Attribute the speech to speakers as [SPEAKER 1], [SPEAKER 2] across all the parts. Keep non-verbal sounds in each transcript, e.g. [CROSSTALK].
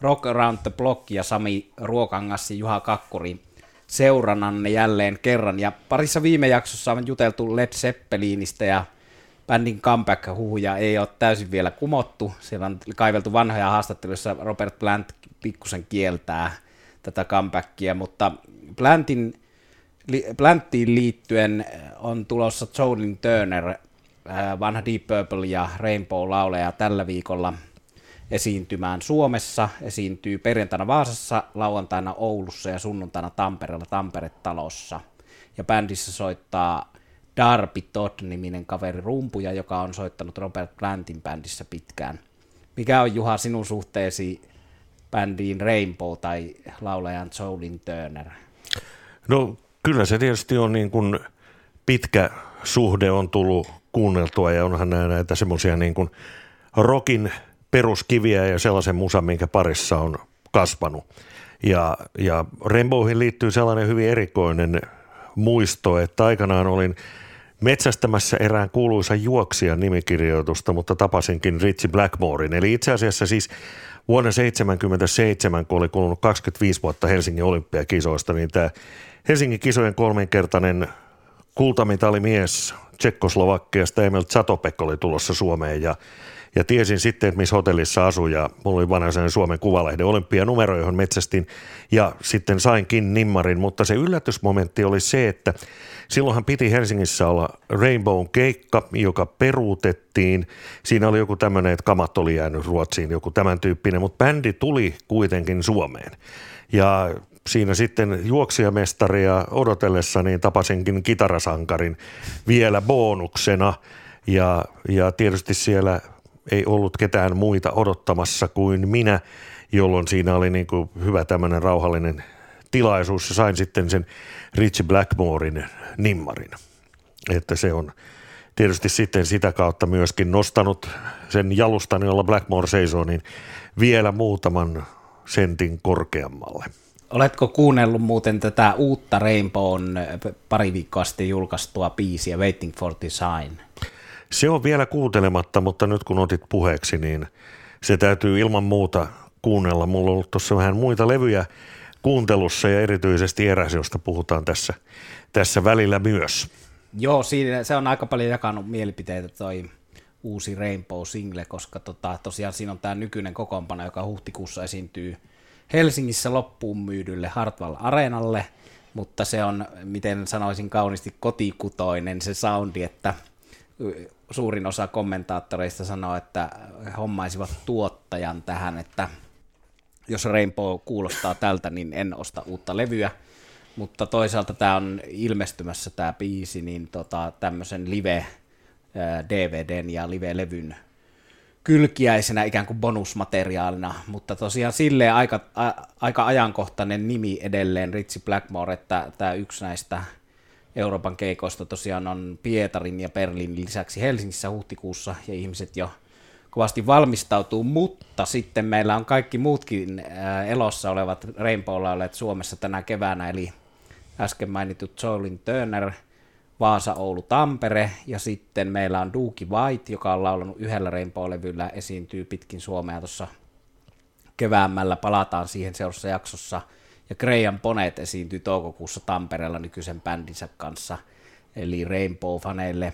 [SPEAKER 1] Rock Around the Block ja Sami Ruokangas ja Juha Kakkuri seurannanne jälleen kerran. Ja parissa viime jaksossa on juteltu Led Zeppelinistä ja bändin comeback-huhuja ei ole täysin vielä kumottu. Siellä on kaiveltu vanhoja haastatteluissa, Robert Plant pikkusen kieltää tätä comebackia, mutta Plantin, Planttiin liittyen on tulossa Jolin Turner, vanha Deep Purple ja Rainbow-lauleja tällä viikolla esiintymään Suomessa. Esiintyy perjantaina Vaasassa, lauantaina Oulussa ja sunnuntaina Tampereella Tampere-talossa. Ja bändissä soittaa Darby Todd-niminen kaveri rumpuja, joka on soittanut Robert Plantin bändissä pitkään. Mikä on Juha sinun suhteesi bändiin Rainbow tai laulajan Jolin Turner?
[SPEAKER 2] No kyllä se tietysti on niin kuin pitkä suhde on tullut kuunneltua ja onhan näitä semmoisia niin kuin rokin peruskiviä ja sellaisen musan, minkä parissa on kasvanut. Ja, ja Rainbowhin liittyy sellainen hyvin erikoinen muisto, että aikanaan olin metsästämässä erään kuuluisa juoksijan nimikirjoitusta, mutta tapasinkin Richie Blackmorein. Eli itse asiassa siis vuonna 1977, kun oli kulunut 25 vuotta Helsingin olympiakisoista, niin tämä Helsingin kisojen kolminkertainen kultamitalimies Tsekkoslovakkiasta Emil Zatopek oli tulossa Suomeen ja ja tiesin sitten, että missä hotellissa asui ja mulla oli vanha Suomen Kuvalehden olympianumero, johon metsästin ja sitten sainkin nimmarin, mutta se yllätysmomentti oli se, että silloinhan piti Helsingissä olla Rainbow keikka, joka peruutettiin. Siinä oli joku tämmöinen, että kamat oli jäänyt Ruotsiin, joku tämän tyyppinen, mutta bändi tuli kuitenkin Suomeen. Ja siinä sitten juoksijamestaria odotellessa niin tapasinkin kitarasankarin vielä bonuksena ja, ja tietysti siellä ei ollut ketään muita odottamassa kuin minä, jolloin siinä oli niin kuin hyvä tämmöinen rauhallinen tilaisuus ja sain sitten sen Richie Blackmorein nimmarin. Että se on tietysti sitten sitä kautta myöskin nostanut sen jalustan, jolla Blackmore seisoo, niin vielä muutaman sentin korkeammalle.
[SPEAKER 1] Oletko kuunnellut muuten tätä uutta Rainbown pari viikkoa sitten julkaistua biisiä Waiting for the Sign?
[SPEAKER 2] Se on vielä kuuntelematta, mutta nyt kun otit puheeksi, niin se täytyy ilman muuta kuunnella. Mulla on ollut tuossa vähän muita levyjä kuuntelussa ja erityisesti eräs, josta puhutaan tässä, tässä välillä myös.
[SPEAKER 1] Joo, siinä, se on aika paljon jakanut mielipiteitä toi uusi Rainbow-single, koska tota, tosiaan siinä on tämä nykyinen kokoonpano, joka huhtikuussa esiintyy Helsingissä loppuun myydylle Hartwall Areenalle, mutta se on, miten sanoisin kauniisti, kotikutoinen se soundi, että suurin osa kommentaattoreista sanoo, että hommaisivat tuottajan tähän, että jos Rainbow kuulostaa tältä, niin en osta uutta levyä. Mutta toisaalta tämä on ilmestymässä tämä biisi niin tota, tämmöisen live DVDn ja live-levyn kylkiäisenä ikään kuin bonusmateriaalina, mutta tosiaan silleen aika, a, aika ajankohtainen nimi edelleen Ritsi Blackmore, että tämä yksi näistä Euroopan keikoista tosiaan on Pietarin ja Berliinin lisäksi Helsingissä huhtikuussa ja ihmiset jo kovasti valmistautuu, mutta sitten meillä on kaikki muutkin äh, elossa olevat olleet Suomessa tänä keväänä, eli äsken mainitut Jolin Turner, Vaasa, Oulu, Tampere, ja sitten meillä on Duki White, joka on laulanut yhdellä Rainbow-levyllä, esiintyy pitkin Suomea tuossa keväämällä, palataan siihen seuraavassa jaksossa – ja Graham Bonnet esiintyi toukokuussa Tampereella nykyisen bändinsä kanssa, eli Rainbow-faneille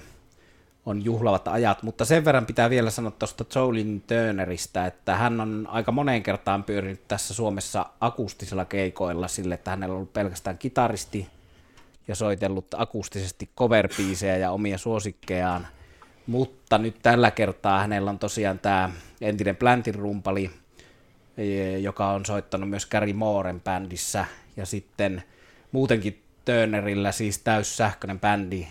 [SPEAKER 1] on juhlavat ajat, mutta sen verran pitää vielä sanoa tuosta Jolin Turnerista, että hän on aika moneen kertaan pyörinyt tässä Suomessa akustisilla keikoilla sille, että hänellä on ollut pelkästään kitaristi ja soitellut akustisesti cover ja omia suosikkejaan, mutta nyt tällä kertaa hänellä on tosiaan tämä entinen Plantin rumpali joka on soittanut myös Gary Mooren bändissä, ja sitten muutenkin Turnerillä siis täys sähköinen bändi,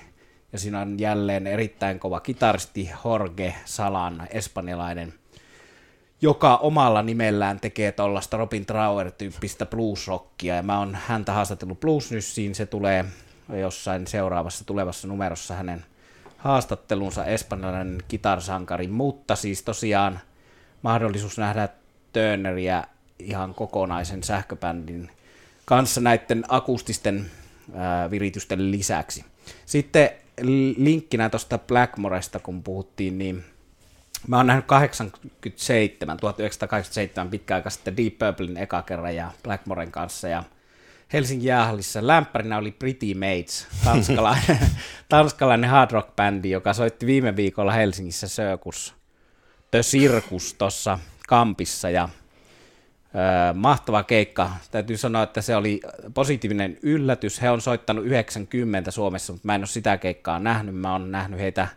[SPEAKER 1] ja siinä on jälleen erittäin kova kitaristi Jorge Salan, espanjalainen, joka omalla nimellään tekee tuollaista Robin Trauer-tyyppistä bluesrockia, ja mä oon häntä haastatellut Bluesnyssiin, se tulee jossain seuraavassa tulevassa numerossa hänen haastattelunsa espanjalainen kitarsankari, mutta siis tosiaan mahdollisuus nähdä Turneria ihan kokonaisen sähköbändin kanssa näiden akustisten ää, viritysten lisäksi. Sitten linkkinä tuosta Blackmoresta, kun puhuttiin, niin Mä oon nähnyt 87, 1987 pitkä aika sitten Deep Purplein eka kerran ja Blackmoren kanssa ja Helsingin jäähallissa lämpärinä oli Pretty Mates, tanskalainen, [LAUGHS] tanskalainen hard rock bändi, joka soitti viime viikolla Helsingissä Circus, The Circus tuossa kampissa ja mahtava keikka. Täytyy sanoa, että se oli positiivinen yllätys. He on soittanut 90 Suomessa, mutta mä en ole sitä keikkaa nähnyt. Mä oon nähnyt heitä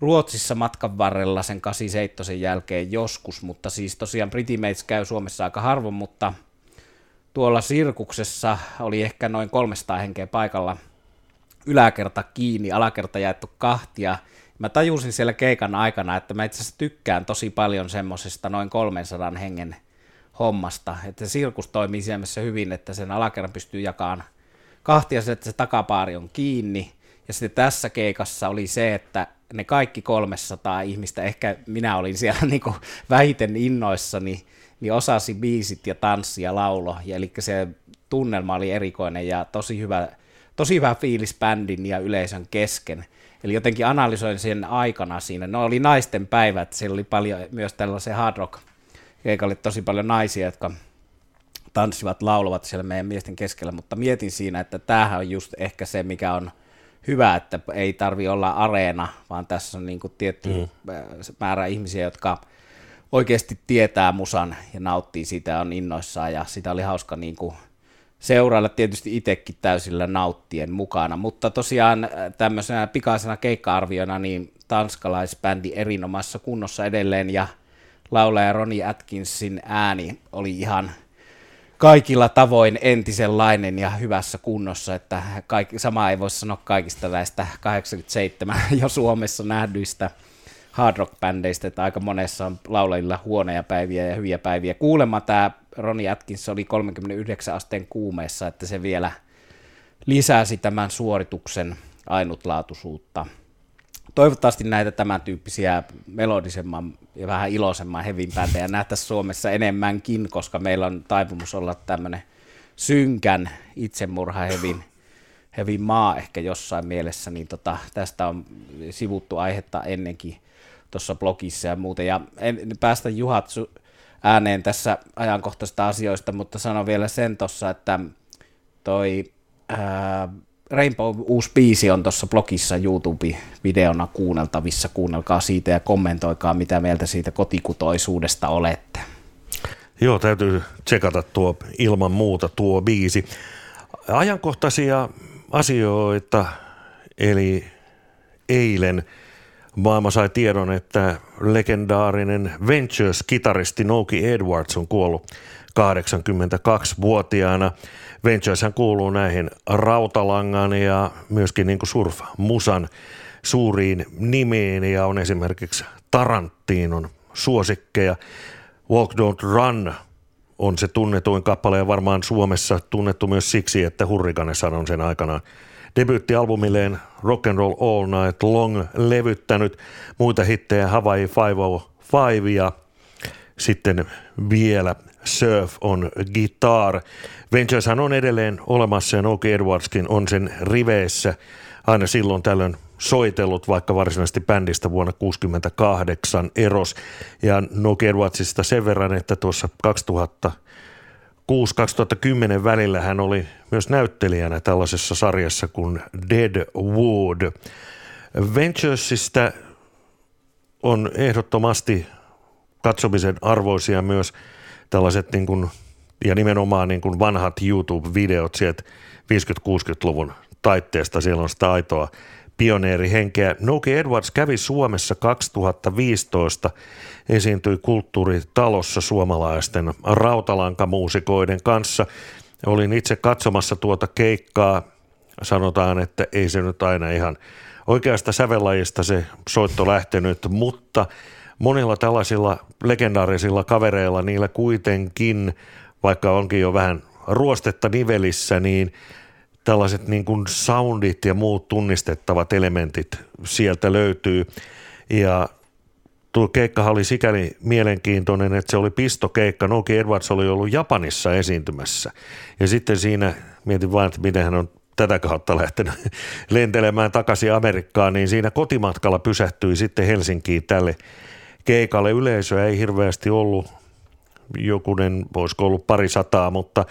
[SPEAKER 1] Ruotsissa matkan varrella sen 87 jälkeen joskus, mutta siis tosiaan Pretty Mates käy Suomessa aika harvoin, mutta tuolla sirkuksessa oli ehkä noin 300 henkeä paikalla yläkerta kiinni, alakerta jaettu kahtia. Mä tajusin siellä keikan aikana, että mä itse asiassa tykkään tosi paljon semmoisesta noin 300 hengen hommasta, että sirkus toimii siellä hyvin, että sen alakerran pystyy jakamaan kahtia, että se takapaari on kiinni, ja sitten tässä keikassa oli se, että ne kaikki 300 ihmistä, ehkä minä olin siellä [LAUGHS] niin kuin vähiten innoissani, niin osasi biisit ja tanssi ja laulo, ja eli se tunnelma oli erikoinen ja tosi hyvä, tosi hyvä fiilis bändin ja yleisön kesken. Eli jotenkin analysoin sen aikana siinä. No oli naisten päivät, siellä oli paljon myös tällaisia hard rock keikalle tosi paljon naisia, jotka tanssivat, laulavat siellä meidän miesten keskellä, mutta mietin siinä, että tämähän on just ehkä se, mikä on – hyvä, että ei tarvi olla areena, vaan tässä on niin kuin tietty mm. määrä ihmisiä, jotka oikeasti tietää musan ja nauttii siitä on innoissaan ja sitä oli hauska niin kuin seurailla tietysti itsekin täysillä nauttien mukana, mutta tosiaan tämmöisenä pikaisena keikka-arviona niin tanskalaisbändi erinomaisessa kunnossa edelleen ja laulaja Ronnie Atkinsin ääni oli ihan – kaikilla tavoin entisenlainen ja hyvässä kunnossa, että kaikki, sama ei voi sanoa kaikista näistä 87 [LAUGHS] jo Suomessa nähdyistä hard rock-bändeistä, että aika monessa on laulajilla huonoja päiviä ja hyviä päiviä. Kuulemma tämä Ronnie Atkins oli 39 asteen kuumeessa, että se vielä lisäsi tämän suorituksen ainutlaatuisuutta toivottavasti näitä tämän tyyppisiä melodisemman ja vähän iloisemman hevin bändejä nähtäisiin Suomessa enemmänkin, koska meillä on taipumus olla tämmöinen synkän itsemurha hevin, maa ehkä jossain mielessä, niin tota, tästä on sivuttu aihetta ennenkin tuossa blogissa ja muuta. Ja en päästä Juhat ääneen tässä ajankohtaisista asioista, mutta sanon vielä sen tuossa, että toi ää, Rainbow uusi biisi on tuossa blogissa YouTube-videona kuunneltavissa. Kuunnelkaa siitä ja kommentoikaa, mitä mieltä siitä kotikutoisuudesta olette.
[SPEAKER 2] Joo, täytyy tsekata tuo ilman muuta tuo biisi. Ajankohtaisia asioita, eli eilen maailma sai tiedon, että legendaarinen Ventures-kitaristi Noki Edwards on kuollut 82-vuotiaana. Ventureshän kuuluu näihin rautalangan ja myöskin niin surf-musan suuriin nimiin ja on esimerkiksi Tarantinon suosikkeja. Walk Don't Run on se tunnetuin kappale ja varmaan Suomessa tunnettu myös siksi, että Hurrikanesan on sen aikanaan debyyttialbumilleen Rock and Roll All Night Long levyttänyt muita hittejä Hawaii 505 ja sitten vielä Surf on Guitar. Ventureshan on edelleen olemassa ja Noki Edwardskin on sen riveissä aina silloin tällöin soitellut, vaikka varsinaisesti bändistä vuonna 1968 eros. Ja Noki Edwardsista sen verran, että tuossa 2006-2010 välillä hän oli myös näyttelijänä tällaisessa sarjassa kuin Deadwood. Venturesista on ehdottomasti katsomisen arvoisia myös tällaiset niin kuin, ja nimenomaan niin kuin vanhat YouTube-videot sieltä 50-60-luvun taitteesta, siellä on sitä aitoa pioneerihenkeä. Noki Edwards kävi Suomessa 2015, esiintyi kulttuuritalossa suomalaisten rautalankamuusikoiden kanssa. Olin itse katsomassa tuota keikkaa, sanotaan, että ei se nyt aina ihan oikeasta sävellajista se soitto lähtenyt, mutta monilla tällaisilla legendaarisilla kavereilla niillä kuitenkin, vaikka onkin jo vähän ruostetta nivelissä, niin tällaiset niin kuin soundit ja muut tunnistettavat elementit sieltä löytyy. Ja tuo keikka oli sikäli mielenkiintoinen, että se oli pistokeikka. Noki Edwards oli ollut Japanissa esiintymässä. Ja sitten siinä, mietin vain, että miten hän on tätä kautta lähtenyt [LAUGHS] lentelemään takaisin Amerikkaan, niin siinä kotimatkalla pysähtyi sitten Helsinkiin tälle keikalle. Yleisöä ei hirveästi ollut, jokunen, voisiko ollut pari sataa, mutta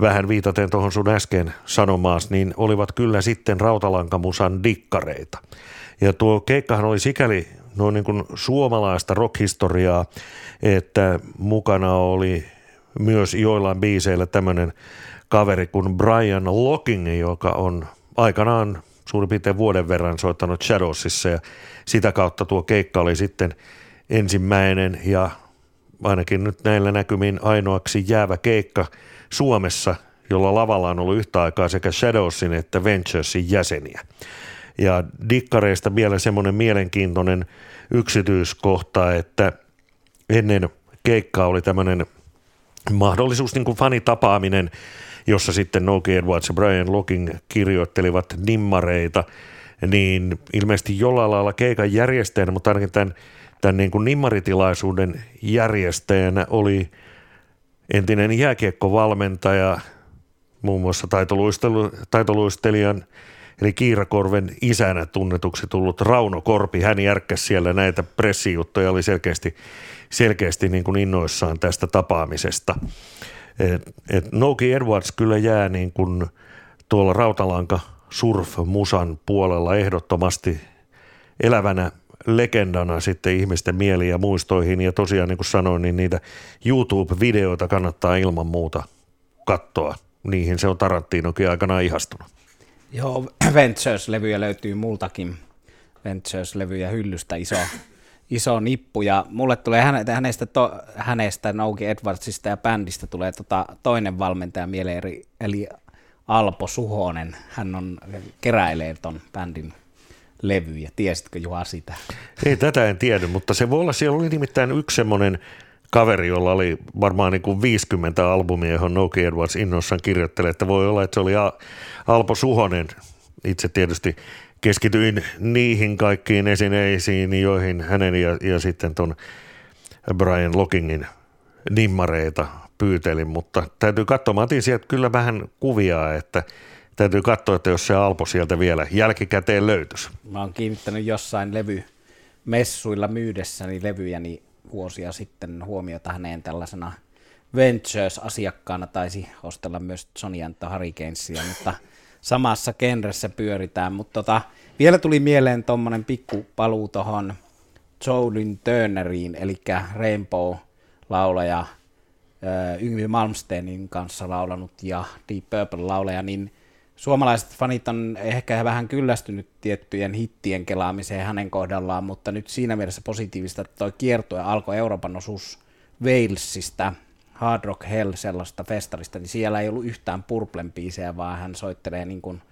[SPEAKER 2] vähän viitaten tuohon sun äsken sanomaas, niin olivat kyllä sitten rautalankamusan dikkareita. Ja tuo keikkahan oli sikäli noin niin kuin suomalaista rockhistoriaa, että mukana oli myös joillain biiseillä tämmöinen kaveri kuin Brian Locking, joka on aikanaan suurin piirtein vuoden verran soittanut Shadowsissa ja sitä kautta tuo keikka oli sitten ensimmäinen ja ainakin nyt näillä näkymin ainoaksi jäävä keikka Suomessa, jolla lavalla on ollut yhtä aikaa sekä Shadowsin että Venturesin jäseniä. Ja dikkareista vielä semmoinen mielenkiintoinen yksityiskohta, että ennen keikkaa oli tämmöinen mahdollisuus niin kuin fanitapaaminen, jossa sitten Noki Edwards ja Brian Locking kirjoittelivat nimmareita, niin ilmeisesti jollain lailla keikan järjestäjänä, mutta ainakin tämän, tämän niin kuin nimmaritilaisuuden järjestäjänä oli entinen jääkiekkovalmentaja, muun muassa taitoluistelijan eli Kiirakorven isänä tunnetuksi tullut Rauno Korpi. Hän järkkäsi siellä näitä pressijuttuja, oli selkeästi, selkeästi niin kuin innoissaan tästä tapaamisesta. Et, et Noki Edwards kyllä jää niin kuin tuolla rautalanka surf-musan puolella ehdottomasti elävänä legendana sitten ihmisten mieliin ja muistoihin. Ja tosiaan niin kuin sanoin, niin niitä YouTube-videoita kannattaa ilman muuta katsoa. Niihin se on Tarantinokin aikanaan ihastunut.
[SPEAKER 1] Joo, [CLEARS THROAT] Ventures-levyjä löytyy multakin. Ventures-levyjä hyllystä iso, iso nippu. Ja mulle tulee hänestä, to, hänestä Nouki Edwardsista ja bändistä tulee tota toinen valmentaja mieleen, eli Alpo Suhonen. Hän on keräilee ton bändin levyjä. Tiesitkö Juha sitä?
[SPEAKER 2] Ei, tätä en tiedä, mutta se voi olla, siellä oli nimittäin yksi semmoinen kaveri, jolla oli varmaan niin kuin 50 albumia, johon Noki Edwards innoissaan kirjoittelee, että voi olla, että se oli Alpo Suhonen. Itse tietysti keskityin niihin kaikkiin esineisiin, joihin hänen ja, ja sitten ton Brian Lockingin nimmareita pyytelin, mutta täytyy katsoa, mä otin sieltä kyllä vähän kuvia, että täytyy katsoa, että jos se Alpo sieltä vielä jälkikäteen löytyisi.
[SPEAKER 1] Mä oon kiinnittänyt jossain levy messuilla myydessäni levyjä, niin vuosia sitten huomiota häneen tällaisena Ventures-asiakkaana, taisi ostella myös Johnny Anto Hurricanesia, mutta samassa genressä pyöritään. Mutta tota, vielä tuli mieleen tuommoinen pikku paluu tuohon Jolin Turneriin, eli Rainbow-laulaja, Yngvi Malmsteenin kanssa laulanut ja Deep Purple-laulaja, niin suomalaiset fanit on ehkä vähän kyllästynyt tiettyjen hittien kelaamiseen hänen kohdallaan, mutta nyt siinä mielessä positiivista, että tuo kiertue alkoi Euroopan osuus Walesista, Hard Rock Hell sellaista festarista, niin siellä ei ollut yhtään Purplen biisejä, vaan hän soittelee niin kuin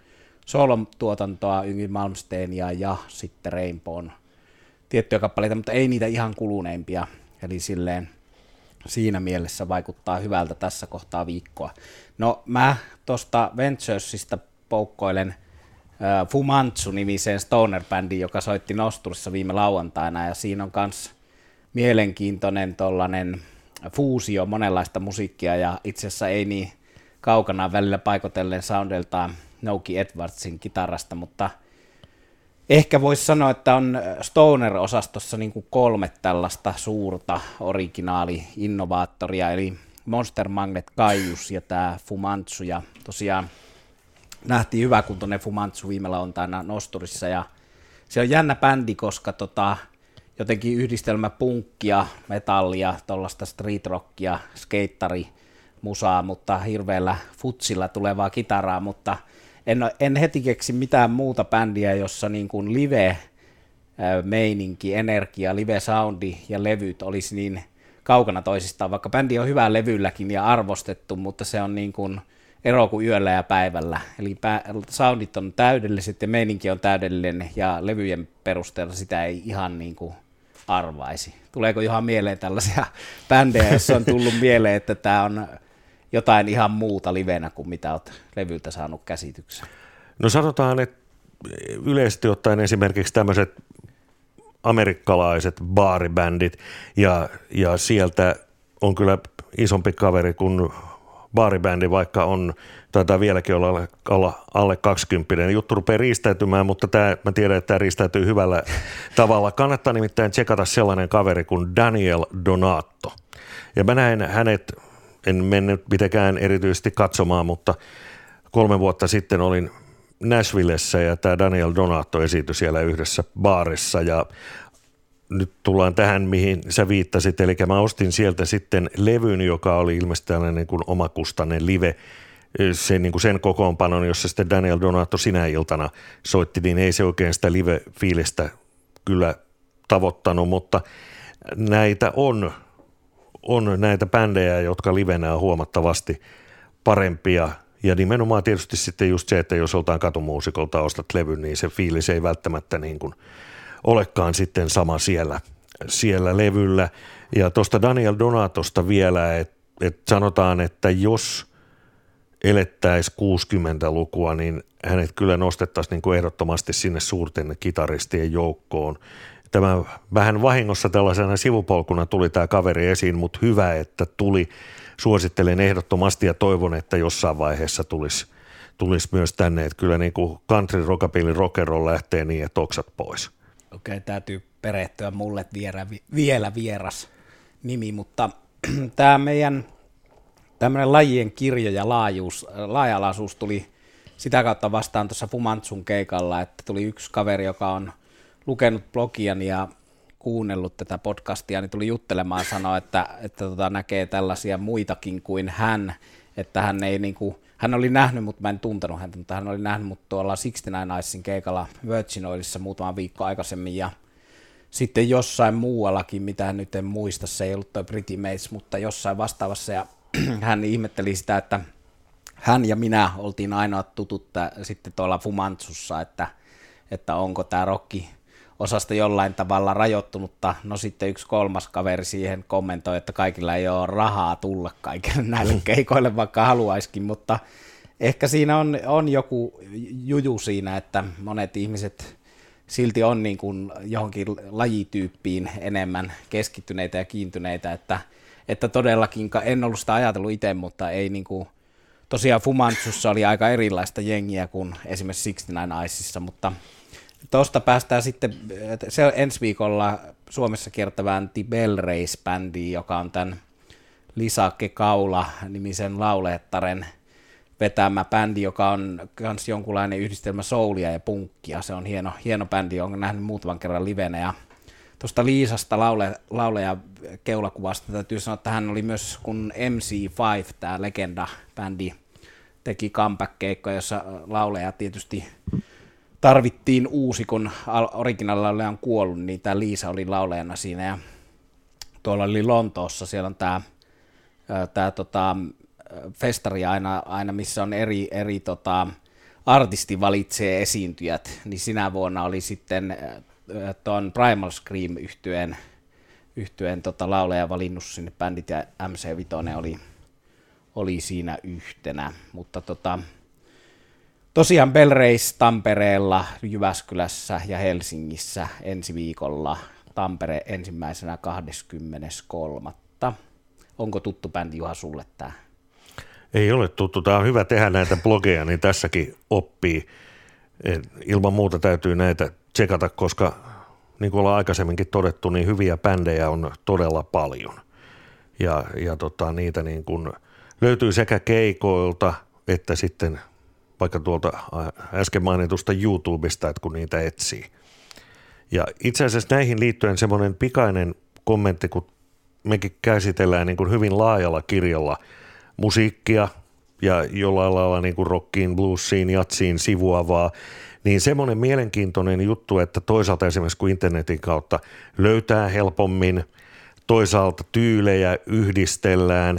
[SPEAKER 1] tuotantoa Yngvi Malmsteenia ja sitten Rainbown tiettyjä kappaleita, mutta ei niitä ihan kuluneimpia. Eli silleen siinä mielessä vaikuttaa hyvältä tässä kohtaa viikkoa. No mä tuosta Venturesista poukkoilen äh, Fumanchu-nimiseen stoner-bändiin, joka soitti Nosturissa viime lauantaina, ja siinä on myös mielenkiintoinen tollanen fuusio monenlaista musiikkia, ja itse asiassa ei niin kaukana välillä paikotellen soundeltaan Nouki Edwardsin kitarasta, mutta – Ehkä voisi sanoa, että on Stoner-osastossa niin kuin kolme tällaista suurta originaali-innovaattoria, eli Monster Magnet Kaius ja tämä Fumanchu, ja tosiaan nähtiin hyvä kuntoinen Fumanchu viime lauantaina Nosturissa, ja se on jännä bändi, koska tota, jotenkin yhdistelmä punkkia, metallia, tuollaista street rockia, skeittari, musaa, mutta hirveällä futsilla tulevaa kitaraa, mutta – en, en heti keksi mitään muuta bändiä, jossa niin kuin live meininki, energia, live soundi ja levyt olisi niin kaukana toisistaan, vaikka bändi on hyvä levylläkin ja arvostettu, mutta se on niin kuin ero kuin yöllä ja päivällä. Eli soundit on täydelliset ja meininki on täydellinen ja levyjen perusteella sitä ei ihan niin kuin arvaisi. Tuleeko ihan mieleen tällaisia [LAUGHS] bändejä, joissa on tullut mieleen, että tämä on jotain ihan muuta livenä kuin mitä olet levyltä saanut käsityksen?
[SPEAKER 2] No sanotaan, että yleisesti ottaen esimerkiksi tämmöiset amerikkalaiset baaribändit ja, ja sieltä on kyllä isompi kaveri kuin baaribändi, vaikka on, taitaa vieläkin olla alle, olla alle 20. Juttu rupeaa riistäytymään, mutta tämä, mä tiedän, että tämä riistäytyy hyvällä [LAUGHS] tavalla. Kannattaa nimittäin tsekata sellainen kaveri kuin Daniel Donato. Ja mä näin hänet, en mennyt mitenkään erityisesti katsomaan, mutta kolme vuotta sitten olin Nashvillessä ja tämä Daniel Donato esityi siellä yhdessä baarissa ja nyt tullaan tähän, mihin sä viittasit, eli mä ostin sieltä sitten levyn, joka oli ilmeisesti tällainen niin omakustainen live, sen, niin kuin sen kokoonpanon, jossa sitten Daniel Donato sinä iltana soitti, niin ei se oikein sitä live-fiilistä kyllä tavoittanut, mutta näitä on, on näitä bändejä, jotka livenä on huomattavasti parempia ja nimenomaan tietysti sitten just se, että jos joltain katumuusikolta ostat levyn, niin se fiilis ei välttämättä niin kuin olekaan sitten sama siellä, siellä levyllä. Ja tuosta Daniel Donatosta vielä, että et sanotaan, että jos elettäisiin 60-lukua, niin hänet kyllä nostettaisiin niin kuin ehdottomasti sinne suurten kitaristien joukkoon. Tämä vähän vahingossa tällaisena sivupolkuna tuli tämä kaveri esiin, mutta hyvä, että tuli. Suosittelen ehdottomasti ja toivon, että jossain vaiheessa tulisi, tulisi myös tänne. Että kyllä niin kuin country, rockabilly, rock'n'roll lähtee niin, että oksat pois.
[SPEAKER 1] Okei, okay, täytyy perehtyä mulle vielä, vielä vieras nimi, mutta [CLEARS THROAT] tämä meidän tämmöinen lajien kirjo ja laajuus, laajalaisuus tuli sitä kautta vastaan tuossa Fumantsun keikalla, että tuli yksi kaveri, joka on lukenut blogian ja kuunnellut tätä podcastia, niin tuli juttelemaan sanoa, että, että tota, näkee tällaisia muitakin kuin hän, että hän ei niinku, hän oli nähnyt, mutta mä en tuntenut häntä, mutta hän oli nähnyt mut tuolla 69 Nicesin keikalla Virgin Oilissa muutama viikko aikaisemmin ja sitten jossain muuallakin, mitä nyt en muista, se ei ollut toi Pretty Mates, mutta jossain vastaavassa ja [CLEARS THROAT] hän ihmetteli sitä, että hän ja minä oltiin ainoa tutut sitten tuolla Fumantsussa, että, että onko tämä rokki osasta jollain tavalla rajoittunutta. No sitten yksi kolmas kaveri siihen kommentoi, että kaikilla ei ole rahaa tulla kaikille [LAUGHS] näille keikoille, vaikka haluaiskin, mutta ehkä siinä on, on joku juju siinä, että monet ihmiset silti on niin kuin johonkin lajityyppiin enemmän keskittyneitä ja kiintyneitä, että, että todellakin, en ollut sitä ajatellut itse, mutta ei niin kuin, tosiaan Fumantsussa oli aika erilaista jengiä kuin esimerkiksi 69 Iceissa, mutta Tuosta päästään sitten se ensi viikolla Suomessa kiertävään Tibel Race-bändiin, joka on tämän Lisake Kaula nimisen lauleettaren vetämä bändi, joka on myös jonkunlainen yhdistelmä soulia ja punkkia. Se on hieno, hieno bändi, on nähnyt muutaman kerran livenä. Ja tuosta Liisasta laule, lauleja keulakuvasta täytyy sanoa, että hän oli myös, kun MC5, tämä legenda-bändi, teki comeback-keikkoja, jossa lauleja tietysti tarvittiin uusi, kun originaalilla on kuollut, niin tämä Liisa oli laulajana siinä ja tuolla oli Lontoossa, siellä on tämä, tämä tota, festari aina, aina, missä on eri, eri tota, artisti valitsee esiintyjät, niin sinä vuonna oli sitten tuon Primal Scream yhtyeen, yhtyeen tota, lauleja valinnut sinne bändit ja MC Vitoinen oli, oli siinä yhtenä, mutta tota, Tosiaan Belreis Tampereella, Jyväskylässä ja Helsingissä ensi viikolla. Tampere ensimmäisenä 23. Onko tuttu bändi Juha sulle tämä?
[SPEAKER 2] Ei ole tuttu. Tämä on hyvä tehdä näitä blogeja, niin tässäkin oppii. Ilman muuta täytyy näitä tsekata, koska niin kuin ollaan aikaisemminkin todettu, niin hyviä bändejä on todella paljon. Ja, ja tota, niitä niin kuin löytyy sekä keikoilta että sitten – vaikka tuolta äsken mainitusta YouTubesta, että kun niitä etsii. Ja itse asiassa näihin liittyen semmoinen pikainen kommentti, kun mekin käsitellään niin kuin hyvin laajalla kirjalla musiikkia ja jollain lailla niin kuin rockiin, bluesiin, jatsiin sivuavaa, niin semmoinen mielenkiintoinen juttu, että toisaalta esimerkiksi kun internetin kautta löytää helpommin, toisaalta tyylejä yhdistellään,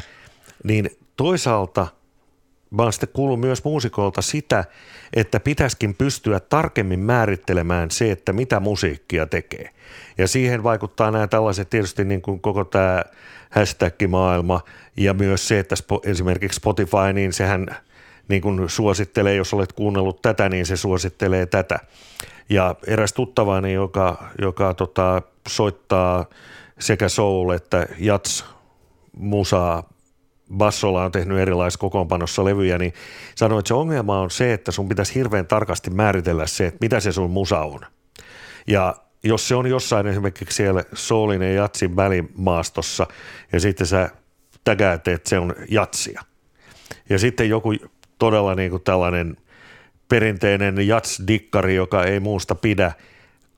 [SPEAKER 2] niin toisaalta – vaan sitten kuuluu myös muusikolta sitä, että pitäisikin pystyä tarkemmin määrittelemään se, että mitä musiikkia tekee. Ja siihen vaikuttaa nämä tällaiset tietysti niin kuin koko tämä hashtag-maailma ja myös se, että esimerkiksi Spotify, niin sehän niin kuin suosittelee, jos olet kuunnellut tätä, niin se suosittelee tätä. Ja eräs tuttavani, joka, joka tota, soittaa sekä soul että jats musaa Bassola on tehnyt erilaisissa kokoonpanossa levyjä, niin sanoi, että se ongelma on se, että sun pitäisi hirveän tarkasti määritellä se, että mitä se sun musa on. Ja jos se on jossain esimerkiksi siellä soulin ja jatsin välimaastossa ja sitten sä tägäät, että se on jatsia. Ja sitten joku todella niin kuin tällainen perinteinen jats-dikkari, joka ei muusta pidä,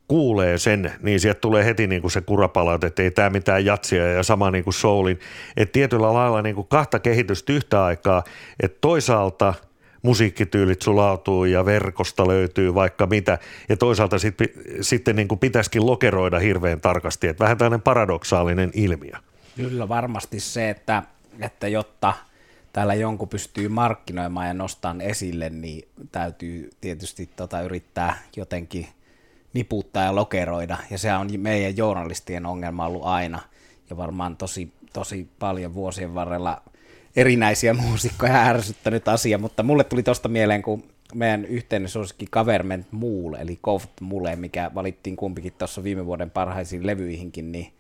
[SPEAKER 2] kuulee sen, niin sieltä tulee heti niin kuin se kurapalaut, että ei tämä mitään jatsia ja sama niin kuin soulin. Että tietyllä lailla niin kuin kahta kehitystä yhtä aikaa, että toisaalta – musiikkityylit sulautuu ja verkosta löytyy vaikka mitä. Ja toisaalta sit, sitten niin kuin pitäisikin lokeroida hirveän tarkasti, että vähän tällainen paradoksaalinen ilmiö.
[SPEAKER 1] Kyllä varmasti se, että, että jotta täällä jonkun pystyy markkinoimaan ja nostamaan esille, niin täytyy tietysti tota yrittää jotenkin niputtaa ja lokeroida. Ja se on meidän journalistien ongelma ollut aina ja varmaan tosi, tosi paljon vuosien varrella – erinäisiä muusikkoja ärsyttänyt asia, mutta mulle tuli tosta mieleen, kun meidän yhteinen suosikki Government Mool, eli Koft Mule, mikä valittiin kumpikin tuossa viime vuoden parhaisiin levyihinkin, niin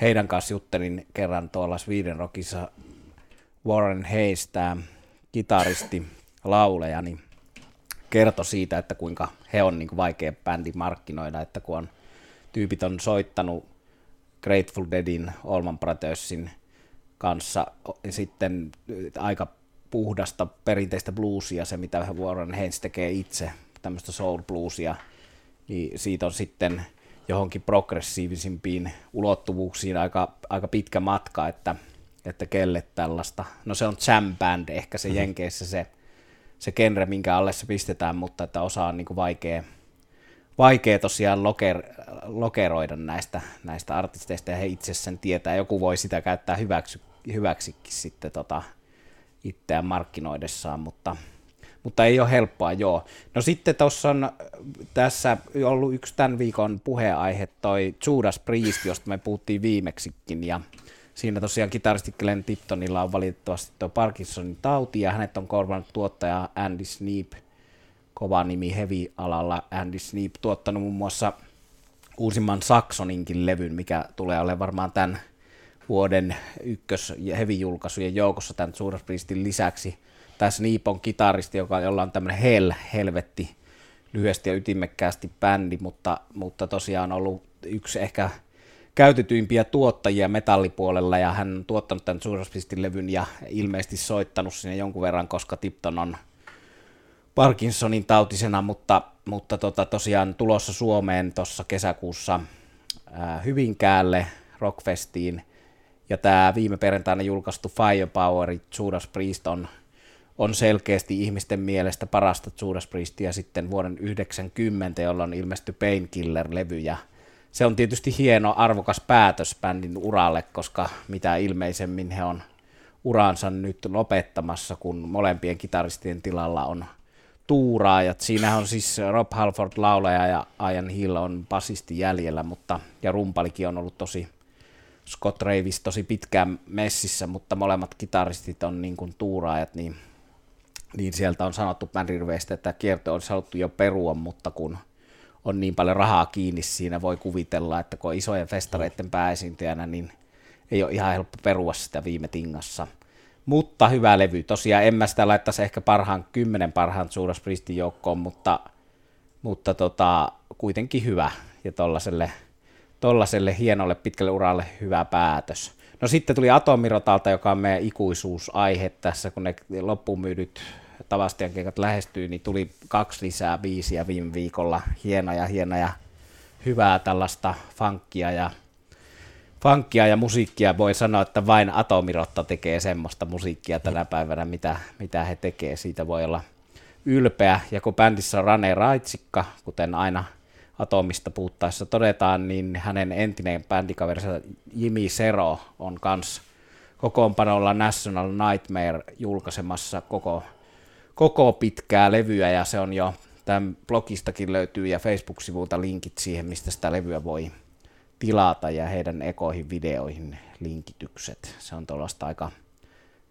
[SPEAKER 1] heidän kanssa juttelin kerran tuolla Sweden Rockissa Warren Hayes, tämä kitaristi, lauleja, niin kertoi siitä, että kuinka he on niin kuin vaikea bändi markkinoida, että kun on, tyypit on soittanut Grateful Deadin, Allman Brothersin – kanssa sitten aika puhdasta perinteistä bluesia, se mitä Warren Haynes tekee itse, tämmöistä soul bluesia, niin siitä on sitten johonkin progressiivisimpiin ulottuvuuksiin aika, aika pitkä matka, että, että kelle tällaista. No se on jam band, ehkä se mm-hmm. Jenkeissä se, se genre, minkä alle se pistetään, mutta että osa on niin kuin vaikea, vaikea tosiaan loker, lokeroida näistä, näistä artisteista ja he itse sen tietää. Joku voi sitä käyttää hyväksy, hyväksikin sitten tota, itseään markkinoidessaan, mutta, mutta ei ole helppoa, joo. No sitten tuossa on tässä ollut yksi tämän viikon puheenaihe, toi Judas Priest, josta me puhuttiin viimeksikin, ja siinä tosiaan kitaristi Glenn Tiptonilla on valitettavasti tuo Parkinsonin tauti, ja hänet on korvannut tuottaja Andy Sneap, kova nimi heavy-alalla. Andy Sneap tuottanut muun muassa uusimman Saksoninkin levyn, mikä tulee olemaan varmaan tämän vuoden ykkös- heavy-julkaisujen joukossa tämän Judas lisäksi. Tässä Niipon kitaristi, joka, jolla on tämmöinen hell, helvetti, lyhyesti ja ytimekkäästi bändi, mutta, mutta tosiaan ollut yksi ehkä käytetyimpiä tuottajia metallipuolella, ja hän on tuottanut tämän Judas Priestin levyn ja ilmeisesti soittanut sinne jonkun verran, koska Tipton on Parkinsonin tautisena, mutta, mutta tota, tosiaan tulossa Suomeen tuossa kesäkuussa ää, Hyvinkäälle Rockfestiin – ja tämä viime perjantaina julkaistu Firepower Judas Priest on, on selkeästi ihmisten mielestä parasta Judas Priestia sitten vuoden 90, jolloin ilmestyi Painkiller-levy. Se on tietysti hieno, arvokas päätös bändin uralle, koska mitä ilmeisemmin he on uransa nyt lopettamassa, kun molempien kitaristien tilalla on tuuraajat. Siinä on siis Rob Halford laulaja ja Ian Hill on basisti jäljellä, mutta ja rumpalikin on ollut tosi Scott Ravis tosi pitkään messissä, mutta molemmat kitaristit on niin kuin tuuraajat, niin, niin sieltä on sanottu bändiriveistä, että kierto olisi haluttu jo perua, mutta kun on niin paljon rahaa kiinni siinä, voi kuvitella, että kun on isojen festareiden pääesiintyjänä, niin ei ole ihan helppo perua sitä viime tingassa. Mutta hyvä levy. Tosiaan en mä sitä laittaisi ehkä parhaan kymmenen parhaan Judas Priestin joukkoon, mutta, mutta tota, kuitenkin hyvä. Ja tollaselle tollaselle hienolle pitkälle uralle hyvä päätös. No sitten tuli Atomirotalta, joka on meidän ikuisuusaihe tässä, kun ne loppuun myydyt Tavastian keikat lähestyy, niin tuli kaksi lisää biisiä viime viikolla. Hienoja, hienoja, hyvää tällaista funkkia ja funkkia ja musiikkia voi sanoa, että vain Atomirotta tekee semmoista musiikkia tänä päivänä, mitä, mitä he tekee. Siitä voi olla ylpeä. Ja kun bändissä on Rane Raitsikka, kuten aina Atomista puhuttaessa todetaan, niin hänen entinen bändikaverinsa Jimmy Sero on kans kokoonpanolla National Nightmare julkaisemassa koko, koko pitkää levyä ja se on jo, tämän blogistakin löytyy ja Facebook-sivulta linkit siihen, mistä sitä levyä voi tilata ja heidän ekoihin videoihin linkitykset. Se on tuollaista aika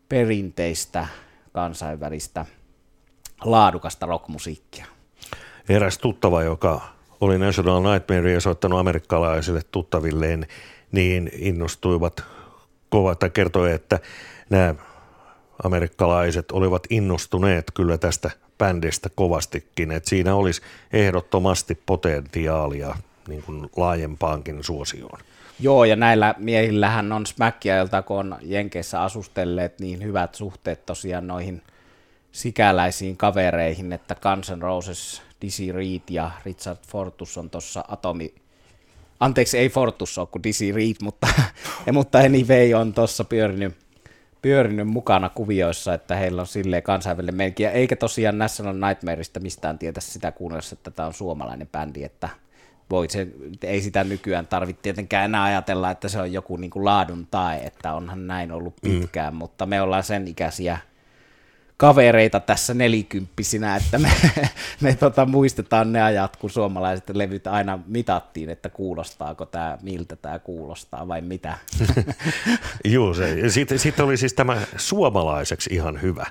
[SPEAKER 1] perinteistä kansainvälistä laadukasta rockmusiikkia.
[SPEAKER 2] Eräs tuttava, joka oli National Nightmare soittanut amerikkalaisille tuttavilleen, niin innostuivat kovaa tai kertoi, että nämä amerikkalaiset olivat innostuneet kyllä tästä bändistä kovastikin, että siinä olisi ehdottomasti potentiaalia niin kuin laajempaankin suosioon.
[SPEAKER 1] Joo, ja näillä miehillähän on Smackiailta, kun on Jenkeissä asustelleet niin hyvät suhteet tosiaan noihin sikäläisiin kavereihin, että Guns N' Roses, Dizzy Reed ja Richard Fortus on tuossa Atomi, anteeksi ei Fortus ole kuin Dizzy Reed, mutta, [LAUGHS] mutta anyway on tuossa pyörinyt, pyörinyt mukana kuvioissa, että heillä on silleen kansainvälinen melkein, eikä tosiaan National Nightmareista mistään tietä sitä kuunnellessa, että tämä on suomalainen bändi, että voi se, ei sitä nykyään tarvitse tietenkään enää ajatella, että se on joku niin kuin laadun tai, että onhan näin ollut mm. pitkään, mm. mutta me ollaan sen ikäisiä kavereita tässä nelikymppisinä, että me, [LAUGHS] me tota, muistetaan ne ajat, kun suomalaiset levyt aina mitattiin, että kuulostaako tämä, miltä tämä kuulostaa vai mitä. [LAUGHS]
[SPEAKER 2] Joo, se. Sitten, sitten oli siis tämä suomalaiseksi ihan hyvä.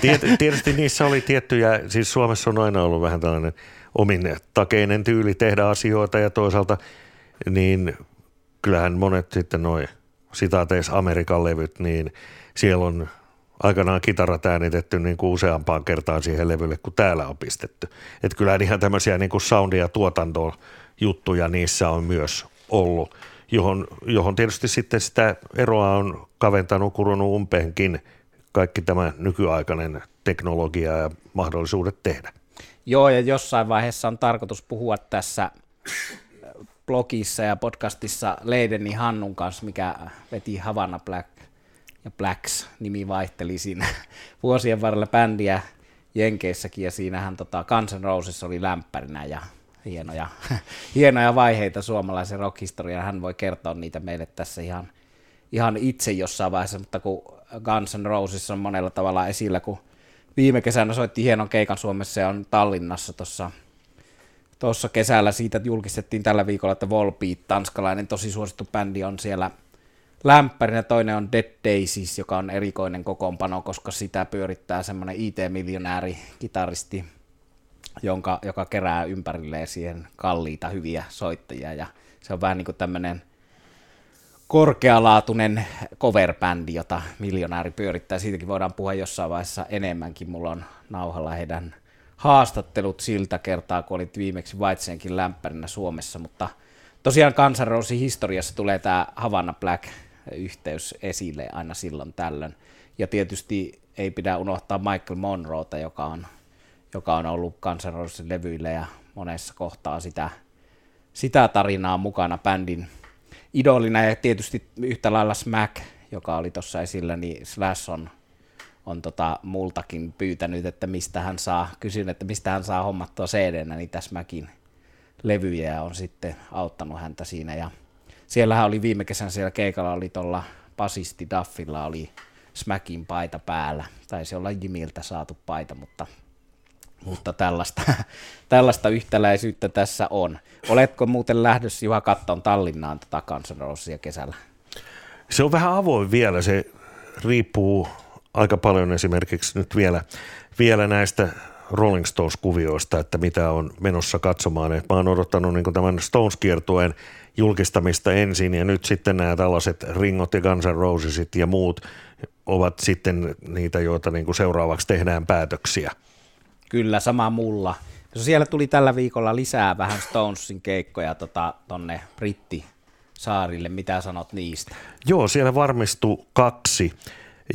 [SPEAKER 2] Tiet, [LAUGHS] tietysti niissä oli tiettyjä, siis Suomessa on aina ollut vähän tällainen omin takeinen tyyli tehdä asioita ja toisaalta niin kyllähän monet sitten noin sitaateissa Amerikan levyt, niin siellä on aikanaan kitarat äänitetty niin kuin useampaan kertaan siihen levylle kuin täällä on pistetty. Että kyllähän ihan tämmöisiä niin kuin sound- ja tuotantojuttuja niissä on myös ollut, johon, johon tietysti sitten sitä eroa on kaventanut, kurunut umpeenkin kaikki tämä nykyaikainen teknologia ja mahdollisuudet tehdä.
[SPEAKER 1] Joo, ja jossain vaiheessa on tarkoitus puhua tässä blogissa ja podcastissa Leideni Hannun kanssa, mikä veti Havana Black ja Blacks nimi vaihteli siinä [LAUGHS] vuosien varrella bändiä Jenkeissäkin, ja siinähän tota, Guns N' Roses oli lämpärinä ja hienoja, [LAUGHS] hienoja vaiheita suomalaisen rockhistorian. Hän voi kertoa niitä meille tässä ihan, ihan itse jossain vaiheessa, mutta kun Guns N' Roses on monella tavalla esillä, kun viime kesänä soitti hienon keikan Suomessa ja on Tallinnassa tuossa tuossa kesällä siitä julkistettiin tällä viikolla, että Volbeat, tanskalainen tosi suosittu bändi, on siellä lämpärinä. Toinen on Dead Daisies, joka on erikoinen kokoonpano, koska sitä pyörittää semmoinen IT-miljonääri kitaristi, jonka, joka kerää ympärilleen siihen kalliita hyviä soittajia. Ja se on vähän niin kuin tämmöinen – korkealaatuinen cover-bändi, jota miljonääri pyörittää. Siitäkin voidaan puhua jossain vaiheessa enemmänkin. Mulla on nauhalla heidän haastattelut siltä kertaa, kun olit viimeksi Vaitseenkin lämpärinä Suomessa, mutta tosiaan kansanrousi historiassa tulee tämä Havana Black-yhteys esille aina silloin tällöin. Ja tietysti ei pidä unohtaa Michael Monroeta, joka on, joka on ollut kansanrousin levyillä ja monessa kohtaa sitä, sitä tarinaa mukana bändin idolina ja tietysti yhtä lailla Smack, joka oli tuossa esillä, niin Slash on, on tota multakin pyytänyt, että mistä hän saa, kysyn, että mistä hän saa hommattua cd niin tässä Smackin levyjä on sitten auttanut häntä siinä ja siellähän oli viime kesän siellä keikalla oli tuolla basisti Duffilla oli Smackin paita päällä. Taisi olla Jimiltä saatu paita, mutta mutta tällaista, [LAUGHS] tällaista yhtäläisyyttä tässä on. Oletko muuten lähdössä Juha kattoon Tallinnaan tota kansanroussia kesällä?
[SPEAKER 2] Se on vähän avoin vielä, se riippuu aika paljon esimerkiksi nyt vielä, vielä näistä Rolling Stones-kuvioista, että mitä on menossa katsomaan. Et mä oon odottanut niin tämän Stones-kiertueen julkistamista ensin ja nyt sitten nämä tällaiset Ringot ja Guns N' Rosesit ja muut ovat sitten niitä, joita niin seuraavaksi tehdään päätöksiä.
[SPEAKER 1] Kyllä, sama mulla. Siellä tuli tällä viikolla lisää vähän Stonesin keikkoja tota, tonne britti saarille. Mitä sanot niistä?
[SPEAKER 2] Joo, siellä varmistui kaksi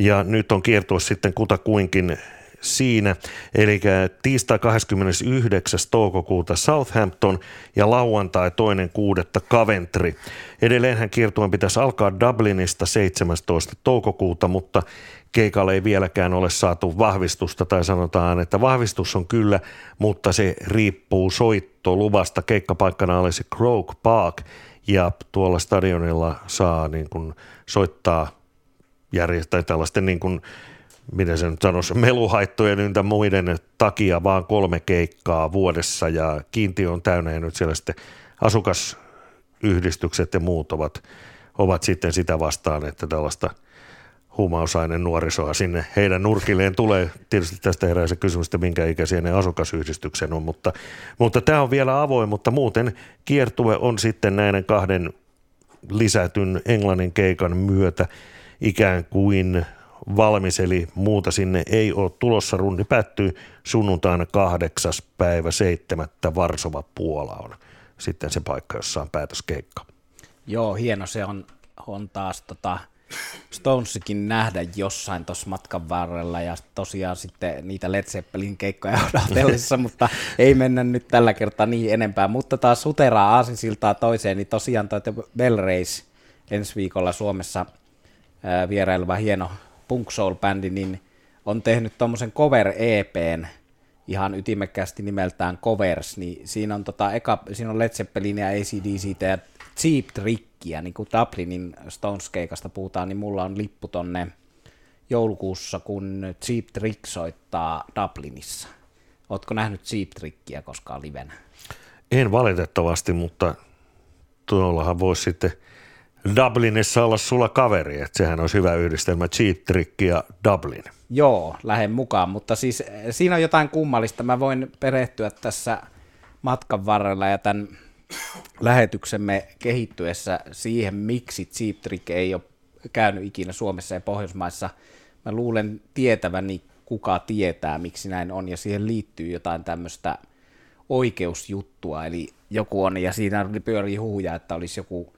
[SPEAKER 2] ja nyt on kiertua sitten kutakuinkin siinä. Eli tiistai 29. toukokuuta Southampton ja lauantai toinen kuudetta Coventry. Edelleenhän kiertueen pitäisi alkaa Dublinista 17. toukokuuta, mutta keikalle ei vieläkään ole saatu vahvistusta tai sanotaan, että vahvistus on kyllä, mutta se riippuu soittoluvasta. Keikkapaikkana olisi Croke Park ja tuolla stadionilla saa niin kuin soittaa järjestää tällaisten niin kuin, miten se nyt sanoisi, meluhaittojen yntä muiden takia vaan kolme keikkaa vuodessa ja kiintiö on täynnä ja nyt siellä sitten asukasyhdistykset ja muut ovat, ovat sitten sitä vastaan, että tällaista – huumausainen nuorisoa sinne heidän nurkilleen tulee. Tietysti tästä herää se kysymys, että minkä ikäisiä ne asukasyhdistyksen on, mutta, mutta tämä on vielä avoin, mutta muuten kiertue on sitten näiden kahden lisätyn englannin keikan myötä ikään kuin valmis, eli muuta sinne ei ole tulossa. Rundi päättyy sunnuntaina kahdeksas päivä seitsemättä Varsova Puola on sitten se paikka, jossa on päätöskeikka.
[SPEAKER 1] Joo, hieno se on, on taas tota, Stonesikin nähdä jossain tuossa matkan varrella ja tosiaan sitten niitä Led Zeppelin keikkoja [LAUGHS] odotellessa, mutta ei mennä nyt tällä kertaa niin enempää. Mutta taas suteraa aasinsiltaa toiseen, niin tosiaan toi Bell Race ensi viikolla Suomessa ää, vieraileva hieno punk soul bändi, niin on tehnyt tuommoisen cover EPn ihan ytimekkäästi nimeltään Covers, niin siinä on, tota, eka, siinä on Led Zeppelin ja ACDC ja Cheap Trickia, niin kuin Dublinin Stones-keikasta puhutaan, niin mulla on lippu tonne joulukuussa, kun Cheap Trick soittaa Dublinissa. Ootko nähnyt Cheap Trickia koskaan livenä?
[SPEAKER 2] En valitettavasti, mutta tuollahan voisi sitten Dublinissa olla sulla kaveri, että sehän olisi hyvä yhdistelmä Cheap Trick ja Dublin.
[SPEAKER 1] Joo, lähden mukaan, mutta siis eh, siinä on jotain kummallista. Mä voin perehtyä tässä matkan varrella ja tämän lähetyksemme kehittyessä siihen, miksi Cheap Trick ei ole käynyt ikinä Suomessa ja Pohjoismaissa. Mä luulen tietäväni, kuka tietää, miksi näin on, ja siihen liittyy jotain tämmöistä oikeusjuttua, eli joku on, ja siinä pyörii huhuja, että olisi joku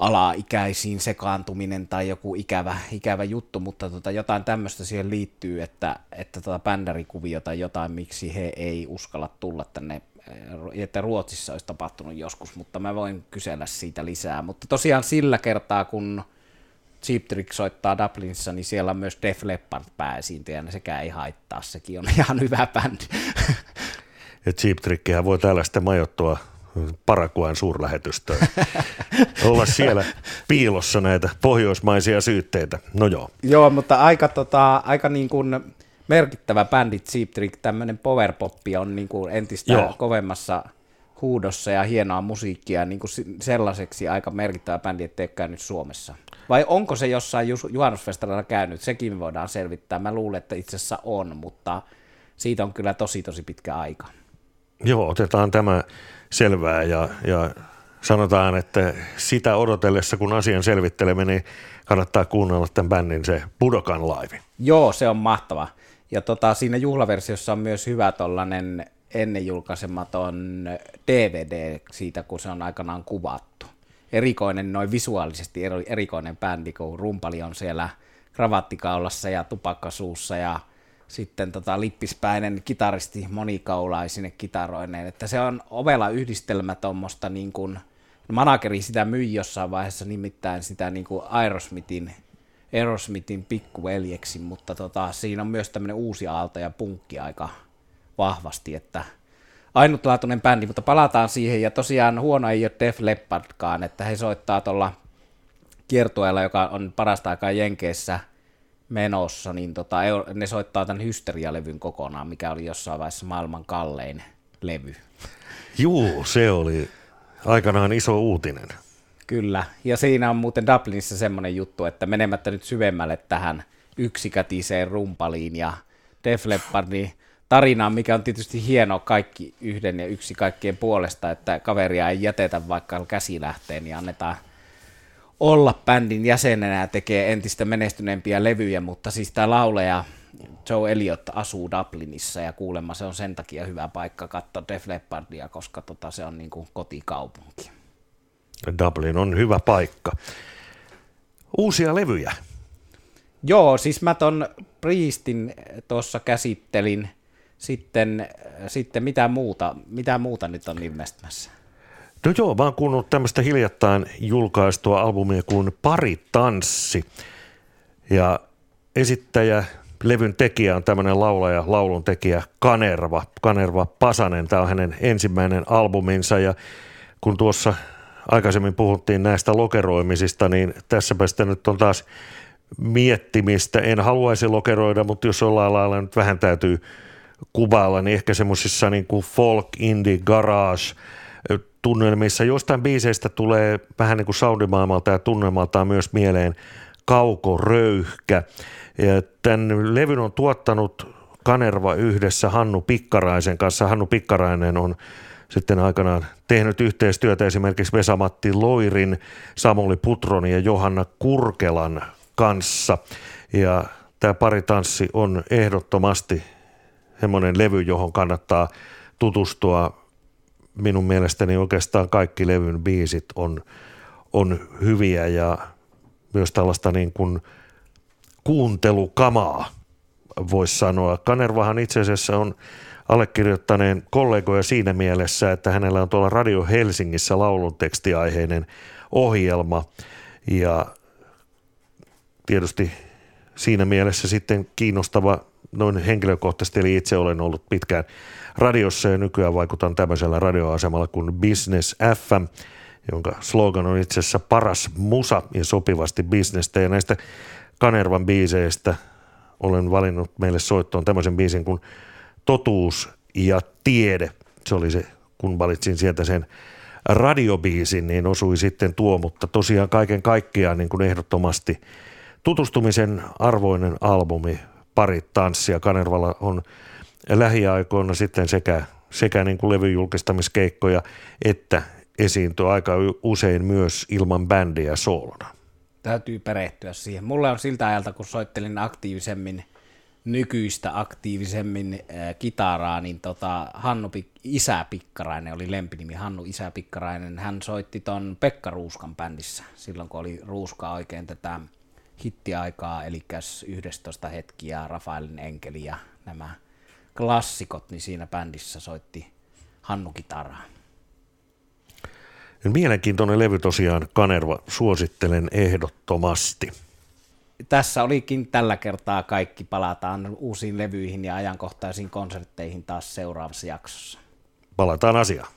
[SPEAKER 1] alaikäisiin sekaantuminen tai joku ikävä, ikävä juttu, mutta tota, jotain tämmöistä siihen liittyy, että, että tota bändärikuvio tai jotain, miksi he ei uskalla tulla tänne, eh, että Ruotsissa olisi tapahtunut joskus, mutta mä voin kysellä siitä lisää. Mutta tosiaan sillä kertaa, kun Cheap Trick soittaa Dublinissa, niin siellä on myös Def Leppard pääesiintyjä, ja sekä ei haittaa, sekin on [LAUGHS] ihan hyvä bändi.
[SPEAKER 2] Ja Cheap Trickihän voi täällä sitten majoittua Paraguayn suurlähetystöön. [LAUGHS] Olla siellä piilossa näitä pohjoismaisia syytteitä. No joo.
[SPEAKER 1] Joo, mutta aika, tota, aika niin kuin merkittävä bändi Cheap Trick, tämmöinen powerpoppi on niin kuin entistä joo. kovemmassa huudossa ja hienoa musiikkia niin kuin sellaiseksi aika merkittävä bändi, ettei ole käynyt Suomessa. Vai onko se jossain juhannusfestarilla käynyt? Sekin voidaan selvittää. Mä luulen, että itse asiassa on, mutta siitä on kyllä tosi tosi pitkä aika.
[SPEAKER 2] Joo, otetaan tämä selvää ja, ja sanotaan, että sitä odotellessa, kun asian selvittelemme, niin kannattaa kuunnella tämän bändin se Budokan live.
[SPEAKER 1] Joo, se on mahtava. Ja tota, siinä juhlaversiossa on myös hyvä tollanen ennen julkaisematon DVD siitä, kun se on aikanaan kuvattu. Erikoinen, noin visuaalisesti erikoinen bändi, kun rumpali on siellä kravattikaulassa ja tupakkasuussa ja sitten tota lippispäinen kitaristi monikaulaisine kitaroineen, että se on ovela yhdistelmä tuommoista niin kuin, manageri sitä myi jossain vaiheessa nimittäin sitä niin kuin Aerosmithin, Aerosmithin pikkuveljeksi, mutta tota, siinä on myös tämmöinen uusi aalto ja punkki aika vahvasti, että ainutlaatuinen bändi, mutta palataan siihen, ja tosiaan huono ei ole Def Leppardkaan, että he soittaa tuolla kiertueella, joka on parasta aikaa Jenkeissä – menossa, niin tota, ne soittaa tämän Hysteria-levyn kokonaan, mikä oli jossain vaiheessa maailman kallein levy.
[SPEAKER 2] Juu, se oli aikanaan iso uutinen.
[SPEAKER 1] Kyllä, ja siinä on muuten Dublinissa semmoinen juttu, että menemättä nyt syvemmälle tähän yksikätiseen rumpaliin ja Def Leppardin tarinaan, mikä on tietysti hieno kaikki yhden ja yksi kaikkien puolesta, että kaveria ei jätetä vaikka käsi lähteen, niin annetaan – olla bändin jäsenenä ja tekee entistä menestyneempiä levyjä, mutta siis tämä lauleja Joe Elliot asuu Dublinissa ja kuulemma se on sen takia hyvä paikka katsoa Def Leppardia, koska tota, se on niin kuin kotikaupunki.
[SPEAKER 2] Dublin on hyvä paikka. Uusia levyjä.
[SPEAKER 1] Joo, siis mä ton Priestin tuossa käsittelin. Sitten, sitten mitä muuta, mitä muuta nyt on ilmestymässä?
[SPEAKER 2] No joo, mä oon kuunnellut tämmöistä hiljattain julkaistua albumia kuin Pari tanssi. Ja esittäjä, levyn tekijä on tämmöinen laulaja, laulun tekijä Kanerva, Kanerva Pasanen. Tämä on hänen ensimmäinen albuminsa ja kun tuossa aikaisemmin puhuttiin näistä lokeroimisista, niin tässäpä sitten nyt on taas miettimistä. En haluaisi lokeroida, mutta jos jollain lailla nyt vähän täytyy kuvailla, niin ehkä semmoisissa niin kuin folk, indie, garage – tunnelmissa. Jostain biiseistä tulee vähän niin kuin soundimaailmalta ja tunnelmaltaan myös mieleen kaukoröyhkä. Ja tämän levyn on tuottanut Kanerva yhdessä Hannu Pikkaraisen kanssa. Hannu Pikkarainen on sitten aikanaan tehnyt yhteistyötä esimerkiksi Vesamatti Loirin, Samuli Putronin ja Johanna Kurkelan kanssa. Ja tämä paritanssi on ehdottomasti semmoinen levy, johon kannattaa tutustua. Minun mielestäni oikeastaan kaikki levyn biisit on, on hyviä ja myös tällaista niin kuin kuuntelukamaa, voisi sanoa. Kanervahan itse asiassa on allekirjoittaneen kollegoja siinä mielessä, että hänellä on tuolla Radio Helsingissä laulun tekstiaiheinen ohjelma ja tietysti siinä mielessä sitten kiinnostava noin henkilökohtaisesti, eli itse olen ollut pitkään radiossa ja nykyään vaikutan tämmöisellä radioasemalla kuin Business FM, jonka slogan on itse asiassa paras musa ja sopivasti bisnestä. Ja näistä Kanervan biiseistä olen valinnut meille soittoon tämmöisen biisin kuin Totuus ja tiede. Se oli se, kun valitsin sieltä sen radiobiisin, niin osui sitten tuo, mutta tosiaan kaiken kaikkiaan niin kuin ehdottomasti tutustumisen arvoinen albumi, pari tanssia. Kanervalla on lähiaikoina sitten sekä, sekä niin kuin levyjulkistamiskeikkoja että esiintyy aika usein myös ilman bändiä soolona.
[SPEAKER 1] Täytyy perehtyä siihen. Mulle on siltä ajalta, kun soittelin aktiivisemmin, nykyistä aktiivisemmin äh, kitaraa, niin tota, Hannu Pik- Isä Pikkarainen oli lempinimi, Hannu Isä Pikkarainen. Hän soitti ton Pekka Ruuskan bändissä silloin, kun oli Ruuska oikein tätä hittiaikaa, eli 11 hetkiä, Rafaelin enkeli ja nämä klassikot, niin siinä bändissä soitti Hannu kitaraa.
[SPEAKER 2] Mielenkiintoinen levy tosiaan, Kanerva, suosittelen ehdottomasti.
[SPEAKER 1] Tässä olikin tällä kertaa kaikki. Palataan uusiin levyihin ja ajankohtaisiin konsertteihin taas seuraavassa jaksossa.
[SPEAKER 2] Palataan asiaan.